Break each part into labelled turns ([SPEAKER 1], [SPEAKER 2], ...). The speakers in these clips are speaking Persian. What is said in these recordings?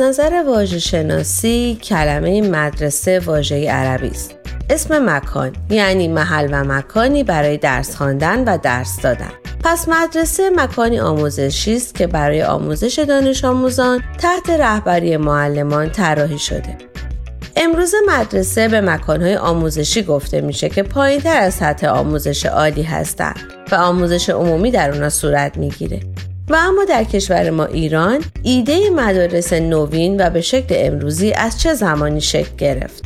[SPEAKER 1] نظر واژه شناسی کلمه مدرسه واژه عربی است. اسم مکان یعنی محل و مکانی برای درس خواندن و درس دادن. پس مدرسه مکانی آموزشی است که برای آموزش دانش آموزان تحت رهبری معلمان طراحی شده. امروز مدرسه به مکانهای آموزشی گفته میشه که پایین تر از سطح آموزش عالی هستند و آموزش عمومی در اونا صورت می‌گیره. و اما در کشور ما ایران ایده مدارس نوین و به شکل امروزی از چه زمانی شکل گرفت؟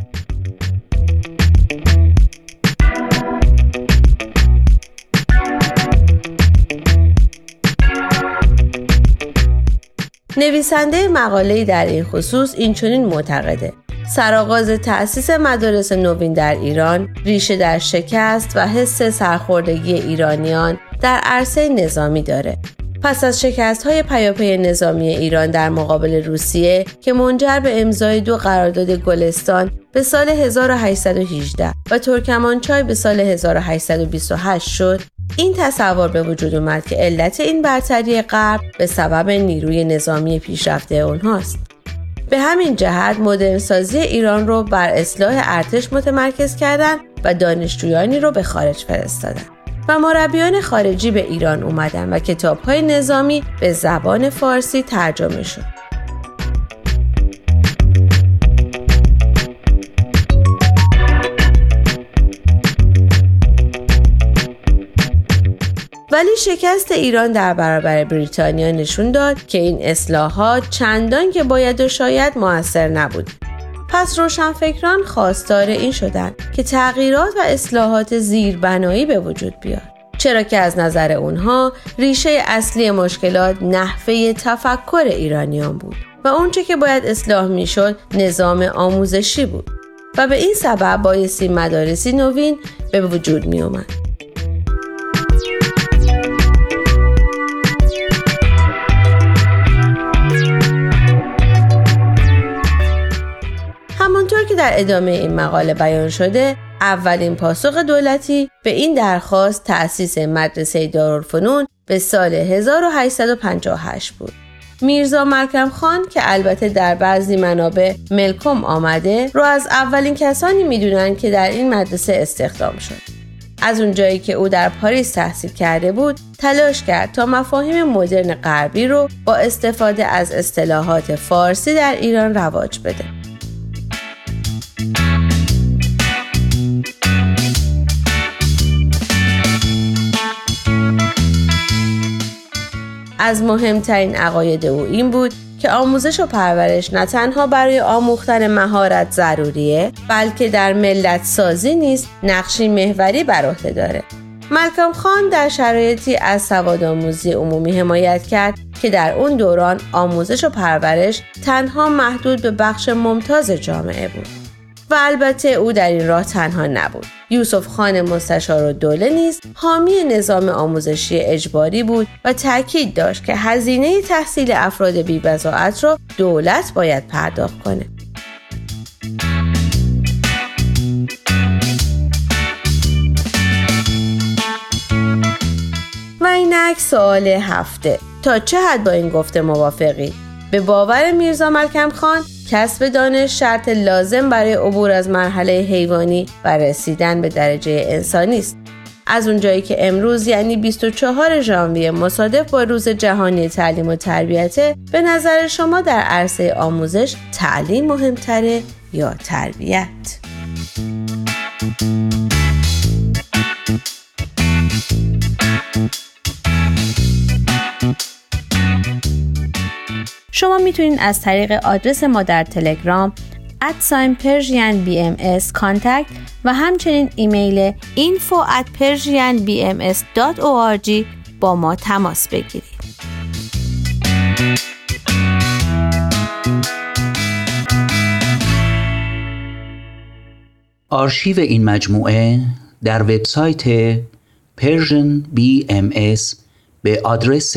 [SPEAKER 1] نویسنده مقاله در این خصوص این چنین معتقده سرآغاز تأسیس مدارس نوین در ایران ریشه در شکست و حس سرخوردگی ایرانیان در عرصه نظامی داره پس از شکست های پیاپی نظامی ایران در مقابل روسیه که منجر به امضای دو قرارداد گلستان به سال 1818 و ترکمانچای به سال 1828 شد این تصور به وجود اومد که علت این برتری غرب به سبب نیروی نظامی پیشرفته اونهاست. به همین جهت مدرنسازی ایران رو بر اصلاح ارتش متمرکز کردند و دانشجویانی رو به خارج فرستادند و مربیان خارجی به ایران اومدن و کتاب های نظامی به زبان فارسی ترجمه شد. ولی شکست ایران در برابر بریتانیا نشون داد که این اصلاحات چندان که باید و شاید موثر نبود. پس روشنفکران خواستار این شدند که تغییرات و اصلاحات زیربنایی به وجود بیاد چرا که از نظر اونها ریشه اصلی مشکلات نحوه تفکر ایرانیان بود و اونچه که باید اصلاح می‌شد نظام آموزشی بود و به این سبب بایستی مدارسی نوین به وجود می اومد. ادامه این مقاله بیان شده اولین پاسخ دولتی به این درخواست تأسیس مدرسه دارالفنون به سال 1858 بود. میرزا ملکم خان که البته در بعضی منابع ملکم آمده رو از اولین کسانی می‌دونن که در این مدرسه استخدام شد. از اونجایی که او در پاریس تحصیل کرده بود تلاش کرد تا مفاهیم مدرن غربی رو با استفاده از اصطلاحات فارسی در ایران رواج بده. از مهمترین عقاید او این بود که آموزش و پرورش نه تنها برای آموختن مهارت ضروریه بلکه در ملت سازی نیست نقشی محوری بر عهده داره. ملکم خان در شرایطی از سواد آموزی عمومی حمایت کرد که در اون دوران آموزش و پرورش تنها محدود به بخش ممتاز جامعه بود. و البته او در این راه تنها نبود. یوسف خان مستشار و دوله نیز حامی نظام آموزشی اجباری بود و تاکید داشت که هزینه تحصیل افراد بیبزاعت را دولت باید پرداخت کنه. و اینک سوال هفته. تا چه حد با این گفته موافقی؟ به باور میرزا ملکم خان کسب دانش شرط لازم برای عبور از مرحله حیوانی و رسیدن به درجه انسانی است. از اونجایی که امروز یعنی 24 ژانویه مصادف با روز جهانی تعلیم و تربیته به نظر شما در عرصه آموزش تعلیم مهمتره یا تربیت؟ شما می‌تونید از طریق آدرس ما در تلگرام ادساین پرژین بی ام و همچنین ایمیل info at persianbms.org با ما تماس بگیرید.
[SPEAKER 2] آرشیو این مجموعه در وبسایت Persian BMS به آدرس